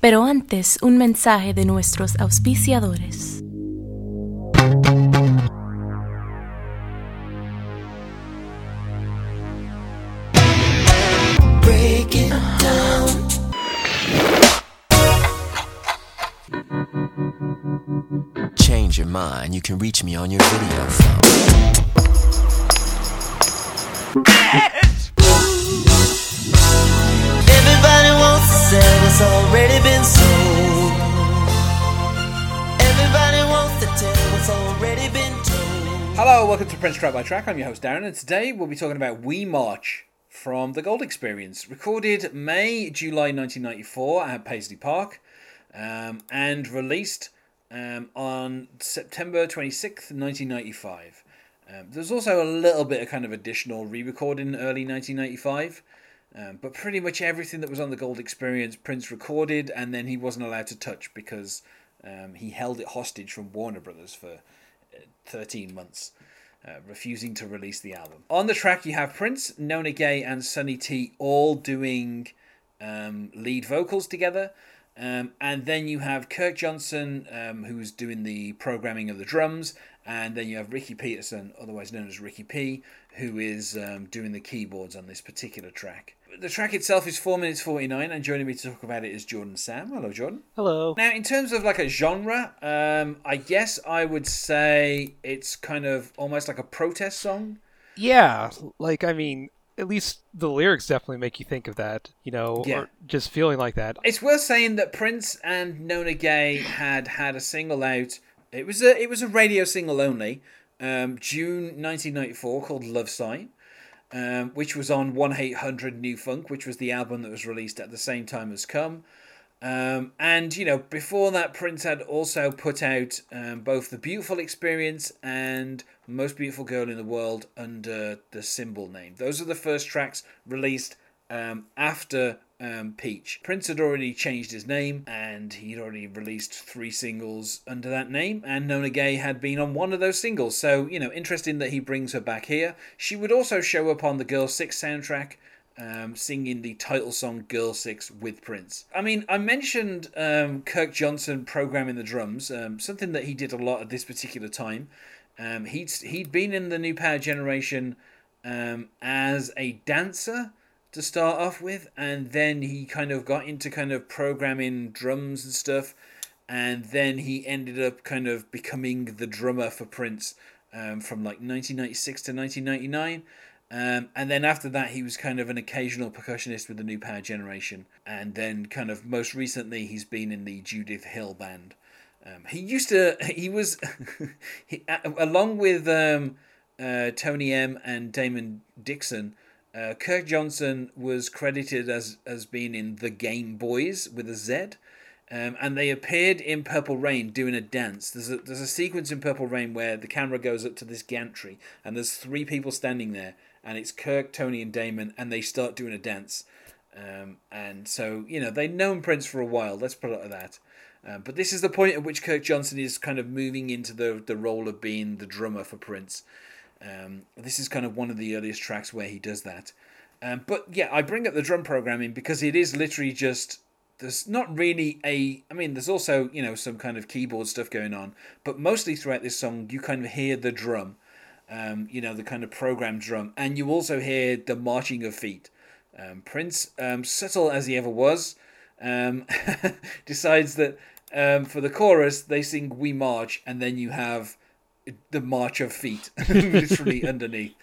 Pero antes, un mensaje de nuestros auspiciadores. Break it down. Change your mind. You can reach me on your video phone. Hello, welcome to Prince Track by Track. I'm your host Darren, and today we'll be talking about We March from the Gold Experience, recorded May, July 1994 at Paisley Park, um, and released um, on September 26th, 1995. Um, there's also a little bit of kind of additional re-recording early 1995. Um, but pretty much everything that was on the Gold Experience, Prince recorded, and then he wasn't allowed to touch because um, he held it hostage from Warner Brothers for uh, 13 months, uh, refusing to release the album. On the track, you have Prince, Nona Gaye, and Sonny T all doing um, lead vocals together. Um, and then you have Kirk Johnson, um, who's doing the programming of the drums, and then you have Ricky Peterson, otherwise known as Ricky P, who is um, doing the keyboards on this particular track. The track itself is 4 minutes 49, and joining me to talk about it is Jordan Sam. Hello, Jordan. Hello. Now, in terms of like a genre, um, I guess I would say it's kind of almost like a protest song. Yeah, like I mean, at least the lyrics definitely make you think of that, you know, Yeah. or just feeling like that. It's worth saying that Prince and Nona Gaye had had a single out. It was a it was a radio single only, um, June 1994, called Love Sign, um, which was on One Eight Hundred New Funk, which was the album that was released at the same time as Come. Um, and you know, before that, Prince had also put out um, both the Beautiful Experience and Most Beautiful Girl in the World under the symbol name. Those are the first tracks released um, after um, Peach. Prince had already changed his name and he'd already released three singles under that name, and Nona Gaye had been on one of those singles. So, you know, interesting that he brings her back here. She would also show up on the Girl 6 soundtrack um, singing the title song Girl Six with Prince. I mean, I mentioned um, Kirk Johnson programming the drums, um, something that he did a lot at this particular time. Um, he'd, he'd been in the New Power Generation um, as a dancer to start off with, and then he kind of got into kind of programming drums and stuff, and then he ended up kind of becoming the drummer for Prince um, from like 1996 to 1999. Um, and then after that, he was kind of an occasional percussionist with the New Power Generation. And then, kind of most recently, he's been in the Judith Hill band. Um, he used to, he was, he, along with um, uh, Tony M and Damon Dickson, uh, Kirk Johnson was credited as, as being in The Game Boyz with a Z. Um, and they appeared in Purple Rain doing a dance. There's a, there's a sequence in Purple Rain where the camera goes up to this gantry and there's three people standing there, and it's Kirk, Tony, and Damon, and they start doing a dance. Um, and so, you know, they'd known Prince for a while, let's put it like that. Um, but this is the point at which Kirk Johnson is kind of moving into the, the role of being the drummer for Prince. Um, this is kind of one of the earliest tracks where he does that. Um, but yeah, I bring up the drum programming because it is literally just there's not really a I mean there's also you know some kind of keyboard stuff going on, but mostly throughout this song you kind of hear the drum, um, you know the kind of programmed drum, and you also hear the marching of feet. Um, Prince, um, subtle as he ever was, um, decides that um, for the chorus they sing "We March" and then you have the march of feet literally underneath.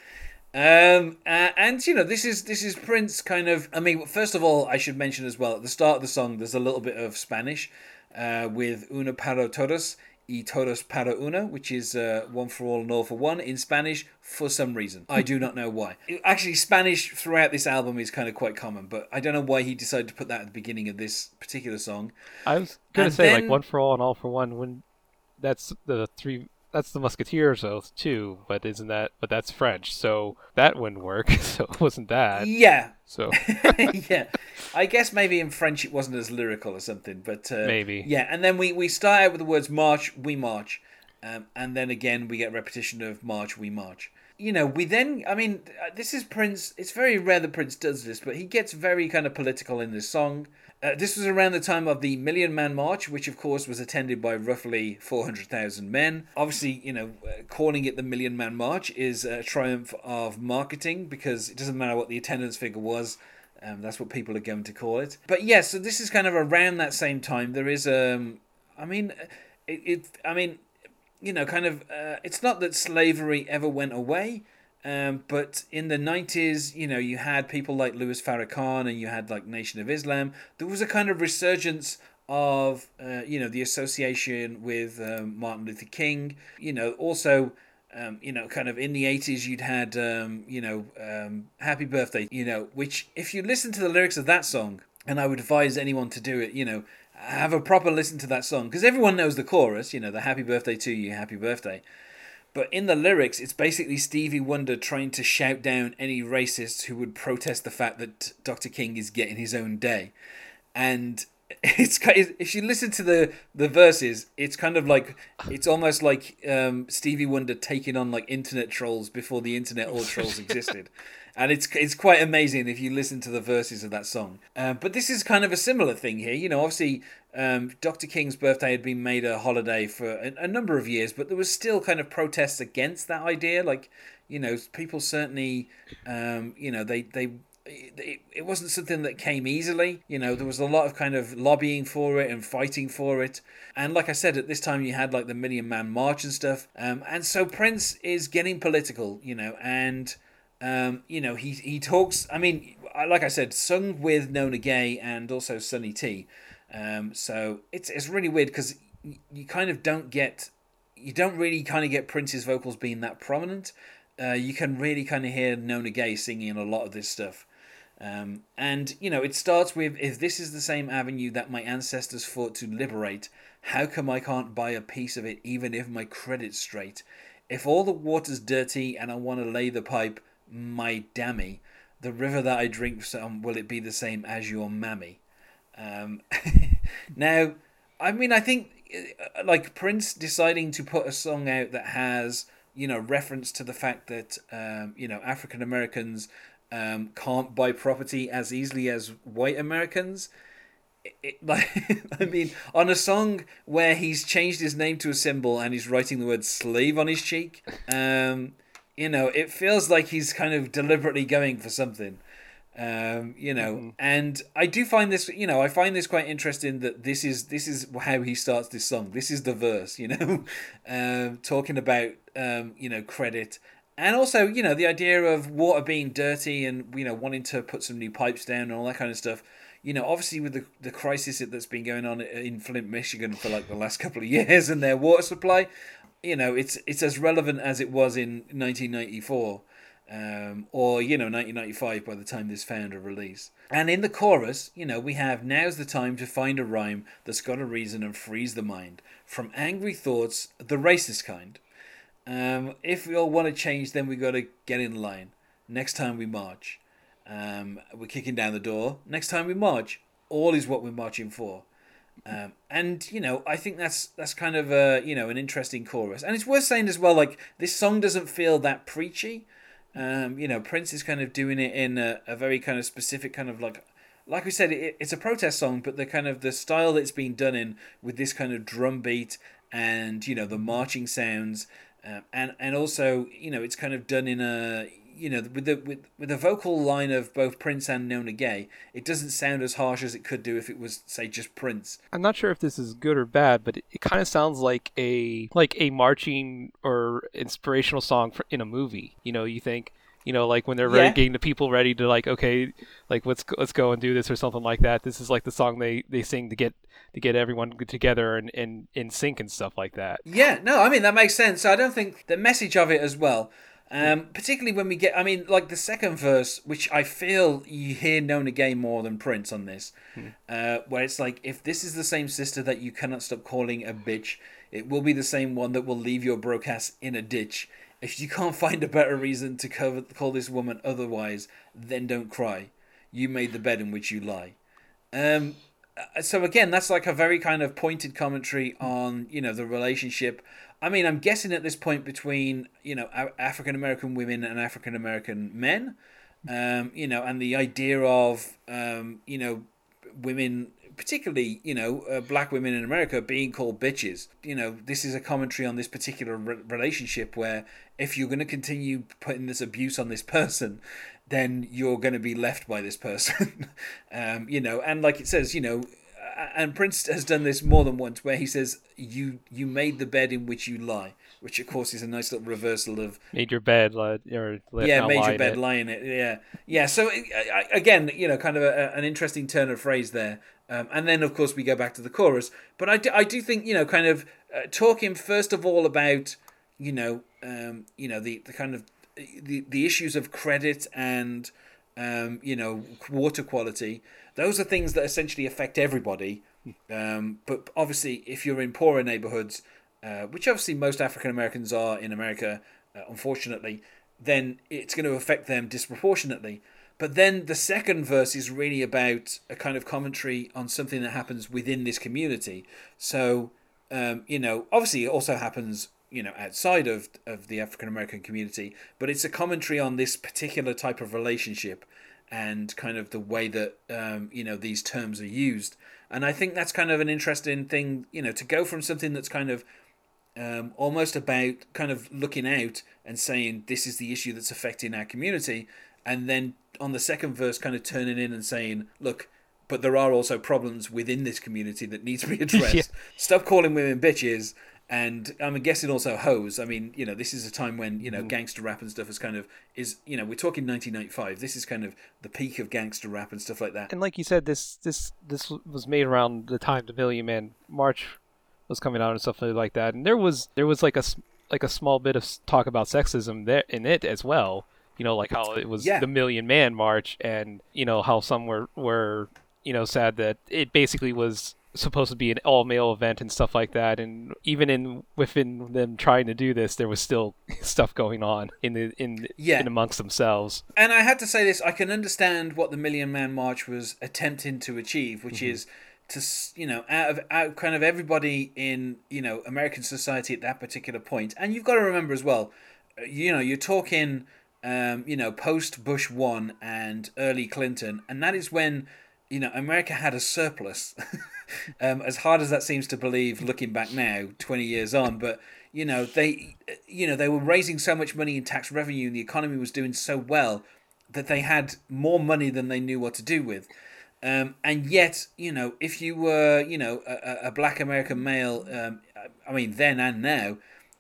Um, uh, and you know this is this is Prince kind of. I mean, first of all, I should mention as well at the start of the song, there's a little bit of Spanish uh, with "Una para todos" y todos para una, which is uh, one for all and all for one in Spanish for some reason. I do not know why. Actually, Spanish throughout this album is kind of quite common, but I don't know why he decided to put that at the beginning of this particular song. I was gonna And say then- like one for all and all for one. When that's the three, that's the Musketeers oath too. But isn't that? But that's French, so that wouldn't work. So it wasn't that. Yeah, So yeah, I guess maybe in French it wasn't as lyrical or something, but uh, Maybe. Yeah, and then we we start out with the words "march," we march, um, and then again we get repetition of "march," we march. You know, we then, I mean, uh, this is Prince. It's very rare that Prince does this, but he gets very kind of political in this song. Uh, this was around the time of the Million Man March, which of course was attended by roughly 400,000 men. Obviously, you know, uh, calling it the Million Man March is a triumph of marketing because it doesn't matter what the attendance figure was. Um, that's what people are going to call it. But yes, yeah, so this is kind of around that same time. There is, um, I mean, it, it I mean, you know, kind of, uh, it's not that slavery ever went away um, but in the 90s, you know, you had people like Louis Farrakhan and you had like Nation of Islam. There was a kind of resurgence of, uh, you know, the association with um, Martin Luther King. You know, also, um, you know, kind of in the 80s, you'd had, um, you know, um, Happy Birthday, you know, which if you listen to the lyrics of that song, and I would advise anyone to do it, you know, have a proper listen to that song because everyone knows the chorus, you know, the Happy Birthday to you, Happy Birthday. But in the lyrics, it's basically Stevie Wonder trying to shout down any racists who would protest the fact that Dr. King is getting his own day. And it's if you listen to the the verses, it's kind of like it's almost like um, Stevie Wonder taking on like internet trolls before the internet or trolls existed, and it's it's quite amazing if you listen to the verses of that song. Uh, but this is kind of a similar thing here. You know, obviously um, Dr. King's birthday had been made a holiday for a, a, number of years, but there was still kind of protests against that idea. Like, you know, people certainly, um, you know, they they. It, it wasn't something that came easily. You know, there was a lot of kind of lobbying for it and fighting for it. And like I said, at this time you had like the Million Man March and stuff. Um, and so Prince is getting political, you know, and um, you know, he he talks. I mean, like I said, sung with Nona Gaye and also Sonny T. Um, so it's it's really weird because you kind of don't get you don't really kind of get Prince's vocals being that prominent. Uh, you can really kind of hear Nona Gaye singing a lot of this stuff. Um, and you know, it starts with if this is the same avenue that my ancestors fought to liberate, how come I can't buy a piece of it even if my credit's straight? If all the water's dirty and I want to lay the pipe, my dammy, the river that I drink from, will it be the same as your mammy? Um, now, I mean, I think uh, like Prince deciding to put a song out that has you know reference to the fact that um, you know African Americans um, can't buy property as easily as white Americans. It, it, like I mean, on a song where he's changed his name to a symbol and he's writing the word slave on his cheek, um, you know, it feels like he's kind of deliberately going for something. Um, you know, mm-hmm. and I do find this, you know, I find this quite interesting that this is this is how he starts this song. This is the verse, you know, um, talking about um, you know credit and also you know the idea of water being dirty and you know wanting to put some new pipes down and all that kind of stuff. You know, obviously with the the crisis that's been going on in Flint, Michigan for like the last couple of years and their water supply, you know, it's it's as relevant as it was in 1994 um, or you know 1995 by the time this found a release. And in the chorus, you know, we have now's the time to find a rhyme that's got a reason and frees the mind from angry thoughts, the racist kind. Um, if we all want to change, then we got to get in line. Next time we march, um, we're kicking down the door. Next time we march, all is what we're marching for. Um, and you know, I think that's that's kind of a you know an interesting chorus, and it's worth saying as well. Like this song doesn't feel that preachy. Um, you know, Prince is kind of doing it in a, a very kind of specific kind of like like we said, it, it's a protest song, but the kind of the style that it's being done in with this kind of drum beat and you know the marching sounds, um, and and also you know it's kind of done in a you know with the with with the vocal line of both Prince and Nona Gaye, it doesn't sound as harsh as it could do if it was say just Prince. I'm not sure if this is good or bad, but it, it kind of sounds like a like a marching or inspirational song for, in a movie. You know, you think you know like when they're yeah. getting the people ready to like okay like let's let's go and do this or something like that this is like the song they they sing to get to get everyone together and in in sync and stuff like that yeah no i mean that makes sense i don't think the message of it as well um, particularly when we get, I mean, like the second verse, which I feel you hear Nona Gaye more than Prince on this, hmm. uh, where it's like, if this is the same sister that you cannot stop calling a bitch, it will be the same one that will leave your broke ass in a ditch. If you can't find a better reason to cover, call this woman otherwise, then don't cry. You made the bed in which you lie. Um, so again, that's like a very kind of pointed commentary on you know the relationship I mean, I'm guessing at this point between you know African American women and African American men, um, you know, and the idea of um, you know women particularly you know uh, black women in America being called bitches. You know, this is a commentary on this particular re- relationship where if you're going to continue putting this abuse on this person, then you're going to be left by this person. um, you know, and like it says, you know, and Prince has done this more than once, where he says, "You you made the bed in which you lie," which of course is a nice little reversal of made your bed, or yeah, made your bed, it. lie in it, yeah, yeah. So again, you know, kind of a, an interesting turn of phrase there. Um, and then, of course, we go back to the chorus. But I do, I do think, you know, kind of uh, talking first of all about, you know, um, you know, the, the kind of the, the issues of credit and, um, you know, water quality. Those are things that essentially affect everybody. Um, but obviously, if you're in poorer neighborhoods, uh, which obviously most African Americans are in America, uh, unfortunately, then it's going to affect them disproportionately. But then the second verse is really about a kind of commentary on something that happens within this community. So, um, you know, obviously it also happens, you know, outside of, of the African American community, but it's a commentary on this particular type of relationship and kind of the way that, um, you know, these terms are used. And I think that's kind of an interesting thing, you know, to go from something that's kind of um, almost about kind of looking out and saying this is the issue that's affecting our community and then on the second verse kind of turning in and saying, look, but there are also problems within this community that need to be addressed. yeah. Stop calling women bitches. And I'm guessing also hoes. I mean, you know, this is a time when you know mm. gangster rap and stuff is kind of is you know we're talking 1995. This is kind of the peak of gangster rap and stuff like that. And like you said, this this this was made around the time the Million Man March was coming out and stuff like that. And there was there was like a like a small bit of talk about sexism there in it as well you know, like how it was yeah. the Million Man March, and you know how some were were you know sad that it basically was supposed to be an all male event and stuff like that and even in within them trying to do this there was still stuff going on in the in yeah. in amongst themselves and i had to say this i can understand what the million man march was attempting to achieve which mm-hmm. is to you know out of out kind of everybody in you know american society at that particular point. and you've got to remember as well uh, you know you're talking um, you know, post Bush one and early Clinton, and that is when you know America had a surplus. um, as hard as that seems to believe, looking back now, twenty years on, but you know they, you know, they were raising so much money in tax revenue, and the economy was doing so well that they had more money than they knew what to do with. Um, and yet, you know, if you were, you know, a, a black American male, um, I mean, then and now,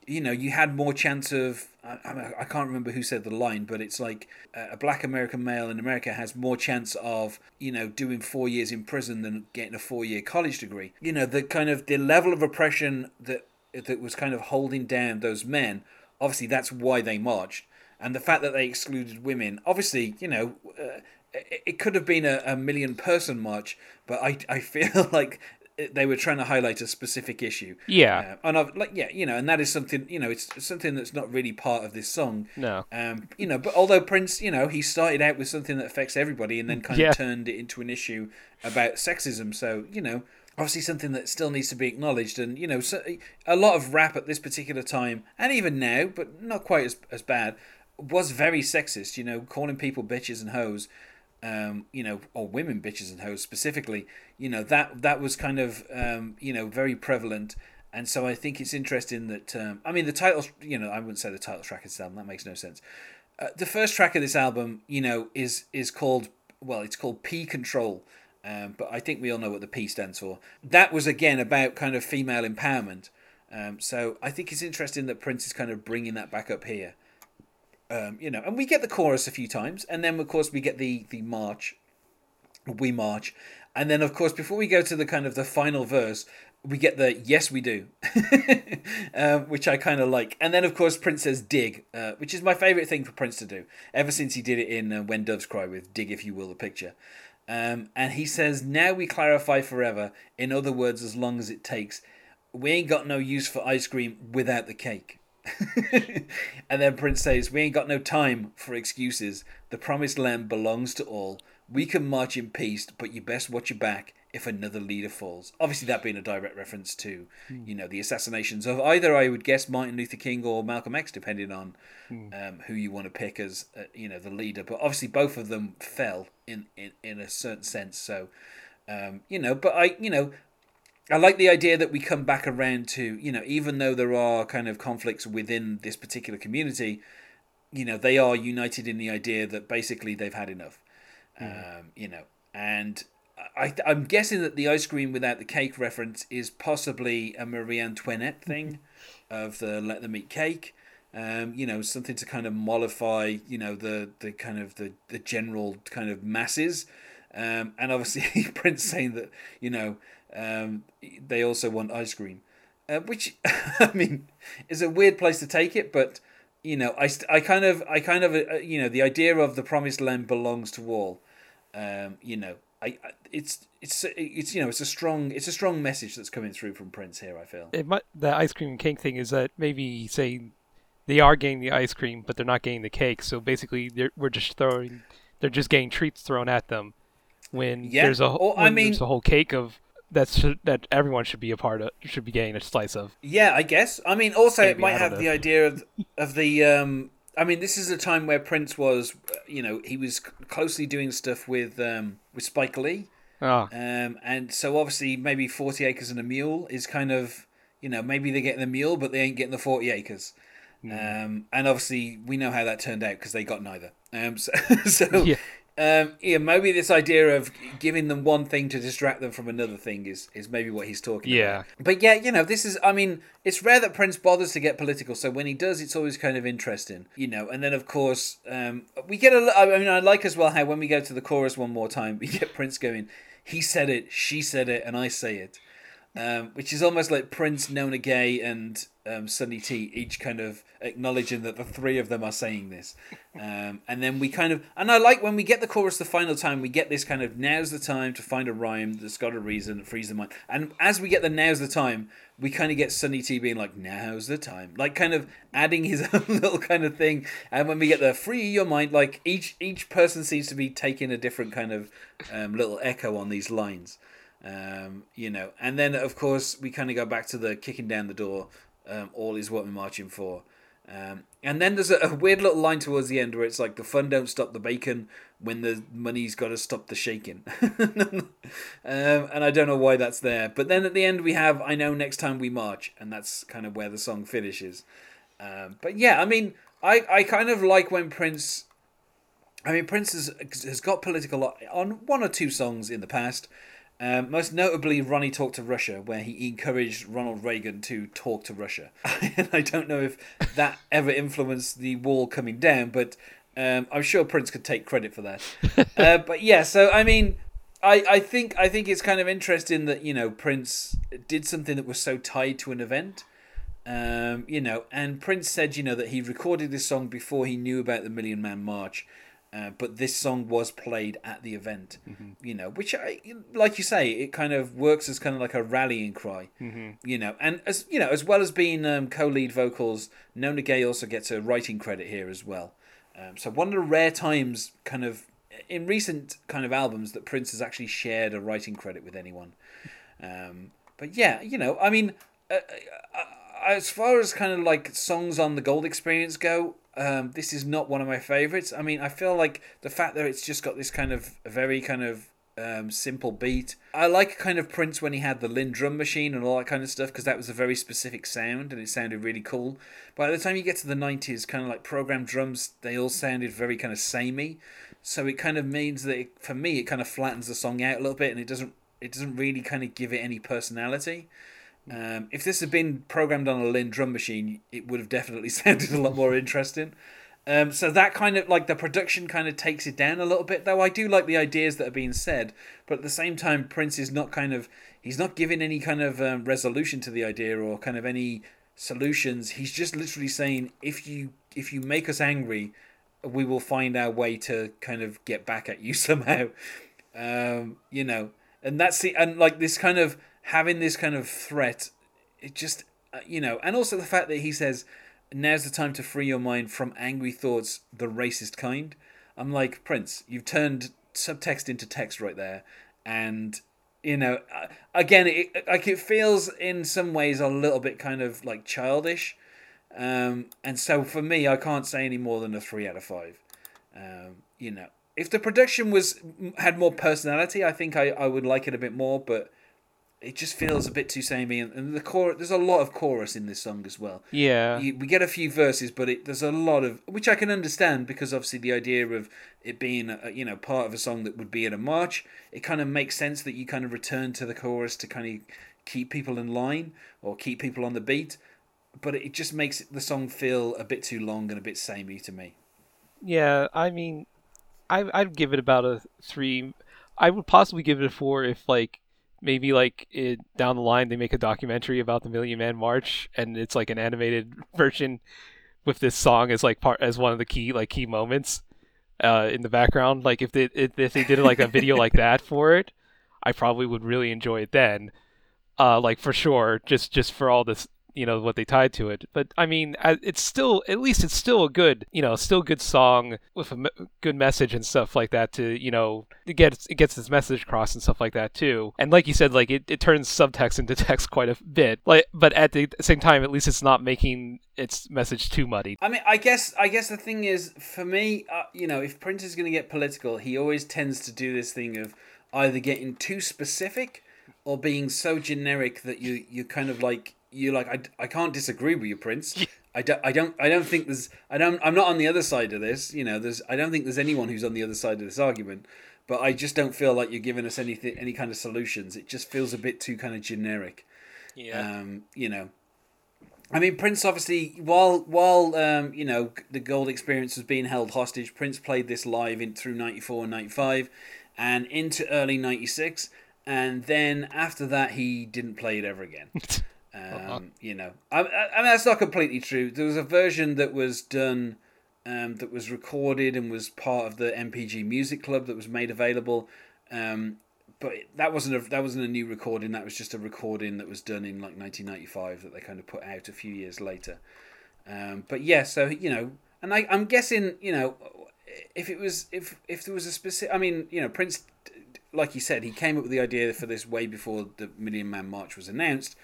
you know, you had more chance of. I, I can't remember who said the line, but it's like a black American male in America has more chance of, you know, doing four years in prison than getting a four year college degree. You know, the kind of the level of oppression that that was kind of holding down those men. Obviously, that's why they marched, and the fact that they excluded women. Obviously, you know. Uh, it could have been a, a million person march, but I, I feel like they were trying to highlight a specific issue. Yeah, uh, and I've, like yeah, you know, and that is something you know, it's something that's not really part of this song. No, um, you know, but although Prince, you know, he started out with something that affects everybody, and then kind yeah. of turned it into an issue about sexism. So you know, obviously something that still needs to be acknowledged, and you know, so, a lot of rap at this particular time, and even now, but not quite as as bad, was very sexist. You know, calling people bitches and hoes um, you know, or women bitches and hoes specifically, you know, that that was kind of um, you know very prevalent. And so I think it's interesting that um, I mean the title, you know, I wouldn't say the title track this album. That makes no sense. Uh, the first track of this album, you know, is is called well, it's called P Control, um, but I think we all know what the P stands for. That was again about kind of female empowerment. Um, so I think it's interesting that Prince is kind of bringing that back up here. Um, you know, and we get the chorus a few times, and then of course we get the the march. We march, and then of course before we go to the kind of the final verse, we get the yes we do, um, which I kind of like, and then of course Prince says dig, uh, which is my favorite thing for Prince to do ever since he did it in uh, When Doves Cry with dig if you will the picture. Um, and he says, Now we clarify forever. In other words, as long as it takes. We ain't got no use for ice cream without the cake. and then Prince says, We ain't got no time for excuses. The promised land belongs to all. We can march in peace, but you best watch your back if another leader falls. Obviously, that being a direct reference to, mm. you know, the assassinations of either, I would guess, Martin Luther King or Malcolm X, depending on mm. um, who you want to pick as, uh, you know, the leader. But obviously, both of them fell in, in, in a certain sense. So, Um, you know, but I, you know, I like the idea that we come back around to, you know, even though there are kind of conflicts within this particular community, you know, they are united in the idea that basically they've had enough. Mm. Um, you know, and I, I'm guessing that the ice cream without the cake reference is possibly a Marie Antoinette thing of the let them eat cake. Um, you know, something to kind of mollify, you know, the the kind of the, the general kind of masses. Um, and obviously Prince saying that, you know, um, they also want ice cream, uh, which I mean is a weird place to take it, but you know, I, I kind of I kind of uh, you know the idea of the promised land belongs to all. Um, you know, I, it's it's it's you know it's a strong it's a strong message that's coming through from Prince here. I feel it might, the ice cream cake thing is that maybe saying they are getting the ice cream, but they're not getting the cake. So basically, they're, we're just throwing they're just getting treats thrown at them when yeah. there's a well, I mean, there's a whole cake of that's that everyone should be a part of should be getting a slice of. Yeah, I guess. I mean, also it might have the idea of of the. Um, I mean, this is a time where Prince was, you know, he was closely doing stuff with um, with Spike Lee. Oh. Um, and so obviously maybe forty acres and a mule is kind of, you know, maybe they're getting the mule, but they ain't getting the forty acres. Mm. Um, and obviously we know how that turned out because they got neither. Um, so, so yeah um, yeah, maybe this idea of giving them one thing to distract them from another thing is, is maybe what he's talking yeah. about. But yeah, you know, this is, I mean, it's rare that Prince bothers to get political, so when he does, it's always kind of interesting, you know. And then, of course, um, we get a, I mean, I like as well how when we go to the chorus one more time, we get Prince going, he said it, she said it, and I say it um, which is almost like Prince, Nona Gaye, and um, Sonny T each kind of acknowledging that the three of them are saying this. Um, and then we kind of, and I like when we get the chorus the final time, we get this kind of now's the time to find a rhyme that's got a reason, freeze the mind. And as we get the now's the time, we kind of get Sonny T being like, now's the time, like kind of adding his own little kind of thing. And when we get the free your mind, like each each person seems to be taking a different kind of um, little echo on these lines. Um, you know, and then of course we kind of go back to the kicking down the door. Um, all is what we're marching for. Um, and then there's a, a, weird little line towards the end where it's like the fun don't stop the bacon when the money's got to stop the shaking. um, and I don't know why that's there. But then at the end we have I know next time we march, and that's kind of where the song finishes. Um, but yeah, I mean, I, I kind of like when Prince. I mean, Prince has, has got political on one or two songs in the past. Um, most notably, Ronnie talked to Russia, where he encouraged Ronald Reagan to talk to Russia. and I don't know if that ever influenced the wall coming down, but um, I'm sure Prince could take credit for that. uh, but yeah, so I mean, I, I think I think it's kind of interesting that you know Prince did something that was so tied to an event. Um, you know, and Prince said, you know, that he recorded this song before he knew about the Million Man March, uh, but this song was played at the event, mm-hmm. you know, which, I, like you say, it kind of works as kind of like a rallying cry, mm-hmm. you know, and as you know, as well as being um, co-lead vocals, Nona Gaye also gets a writing credit here as well. Um, so one of the rare times, kind of in recent kind of albums, that Prince has actually shared a writing credit with anyone. Um, but yeah, you know, I mean, uh, uh, uh as far as kind of like songs on the Gold Experience go, um, this is not one of my favorites. I mean, I feel like the fact that it's just got this kind of very kind of um, simple beat. I like kind of Prince when he had the Linn drum machine and all that kind of stuff because that was a very specific sound and it sounded really cool. By the time you get to the 90s, kind of like programmed drums, they all sounded very kind of samey. So it kind of means that it, for me, it kind of flattens the song out a little bit and it doesn't it doesn't really kind of give it any personality. Um, if this had been programmed on a Linn drum machine, it would have definitely sounded a lot more interesting. Um, so that kind of like the production kind of takes it down a little bit, though. I do like the ideas that are being said, but at the same time, Prince is not kind of he's not giving any kind of um, resolution to the idea or kind of any solutions. He's just literally saying if you if you make us angry, we will find our way to kind of get back at you somehow. Um, you know, and that's the and like this kind of having this kind of threat, it just uh, you know, and also the fact that he says, "Now's the time to free your mind from angry thoughts, the racist kind." I'm like, Prince, you've turned subtext into text right there, and you know, uh, again, it, like it feels in some ways a little bit kind of like childish, um, and so for me, I can't say any more than a three out of five. Um, you know, if the production was had more personality, I think I, I would like it a bit more. But it just feels a bit too samey, and, and the chorus. There's a lot of chorus in this song as well. Yeah, you, we get a few verses, but it, there's a lot of which I can understand because obviously the idea of it being a, you know part of a song that would be in a march, it kind of makes sense that you kind of return to the chorus to kind of keep people in line or keep people on the beat. But it just makes the song feel a bit too long and a bit samey to me. Yeah, I mean, I I'd give it about a three. I would possibly give it a four if like maybe like it, down the line they make a documentary about the Million Man March and it's like an animated version with this song as like part as one of the key like key moments uh, in the background. Like if they if, if they did like a video like that for it, I probably would really enjoy it then. Uh, like for sure, just just for all this you know what they tied to it. But I mean, it's still at least it's still a good you know still good song with a me- good message and stuff like that to you know it gets it gets its message across and stuff like that too. And like you said, like it, it turns subtext into text quite a bit. Like, but at the same time, at least it's not making its message too muddy. I mean, I guess I guess the thing is for me, uh, you know, if Prince is going to get political, he always tends to do this thing of either getting too specific or being so generic that you you kind of like you're like I, I can't disagree with you, Prince. I don't I don't I don't think there's I don't I'm not on the other side of this. You know, there's I don't think there's anyone who's on the other side of this argument. But I just don't feel like you're giving us anything any kind of solutions. It just feels a bit too kind of generic. Yeah. Um, you know. I mean, Prince obviously, while while um, you know the Gold Experience was being held hostage, Prince played this live in through '94 and '95, and into early '96, and then after that he didn't play it ever again. Uh-huh. Um, you know, I, I, mean that's not completely true. There was a version that was done, um, that was recorded and was part of the NPG Music Club that was made available. Um, but that wasn't a that wasn't a new recording. That was just a recording that was done in like 1995 that they kind of put out a few years later. Um, but yeah, so you know, and I, I'm guessing you know, if it was if if there was a specific, I mean, you know, Prince, like you said, he came up with the idea for this way before the Million Man March was announced.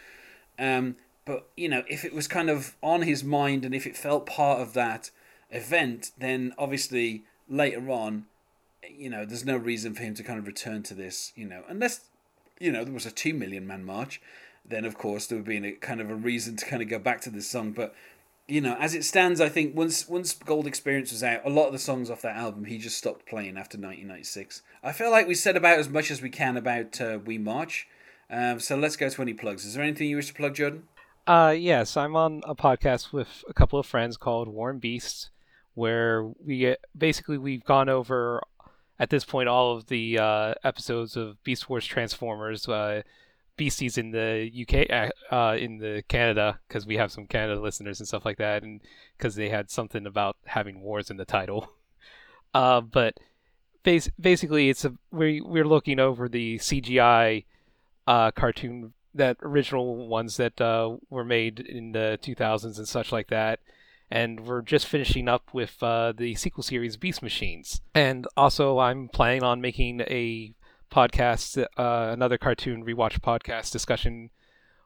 Um, but you know, if it was kind of on his mind and if it felt part of that event, then obviously later on, you know, there's no reason for him to kind of return to this. You know, unless you know there was a two million man march, then of course there would be a kind of a reason to kind of go back to this song. But you know, as it stands, I think once once Gold Experience was out, a lot of the songs off that album he just stopped playing after 1996. I feel like we said about as much as we can about uh, We March. Um, so let's go to any plugs. Is there anything you wish to plug, Jordan? Uh, yes, I'm on a podcast with a couple of friends called Warm Beasts, where we basically we've gone over at this point all of the uh, episodes of Beast Wars Transformers. Uh, Beasties in the UK, uh, uh, in the Canada, because we have some Canada listeners and stuff like that, and because they had something about having wars in the title. Uh, but bas- basically, it's a we we're looking over the CGI uh, cartoon that original ones that uh, were made in the 2000s and such like that. And we're just finishing up with uh, the sequel series Beast Machines. And also, I'm planning on making a podcast, uh, another cartoon rewatch podcast discussion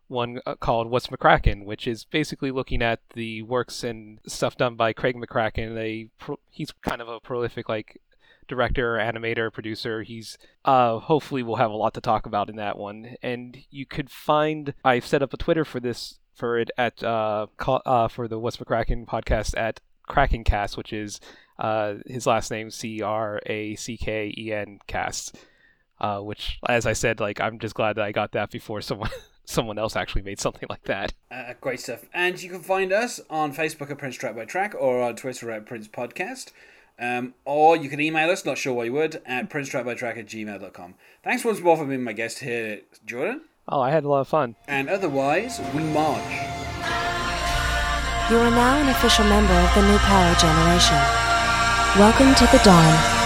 one uh, called What's McCracken, which is basically looking at the works and stuff done by Craig McCracken. Pro- he's kind of a prolific like director, animator, producer. He's uh, hopefully we'll have a lot to talk about in that one. And you could find I've set up a Twitter for this for it at uh, uh for the What's for McCracken podcast at Cast, which is uh, his last name C R A C K E N Cast. Uh, which, as I said, like I'm just glad that I got that before someone someone else actually made something like that. Uh, great stuff. And you can find us on Facebook at Prince Track by Track or on Twitter at Prince Podcast. Um, or you can email us, not sure why you would, at princetrackbytrack at gmail.com. Thanks once more for being my guest here, Jordan. Oh, I had a lot of fun. And otherwise, we march. You are now an official member of the New Power Generation. Welcome to the dawn.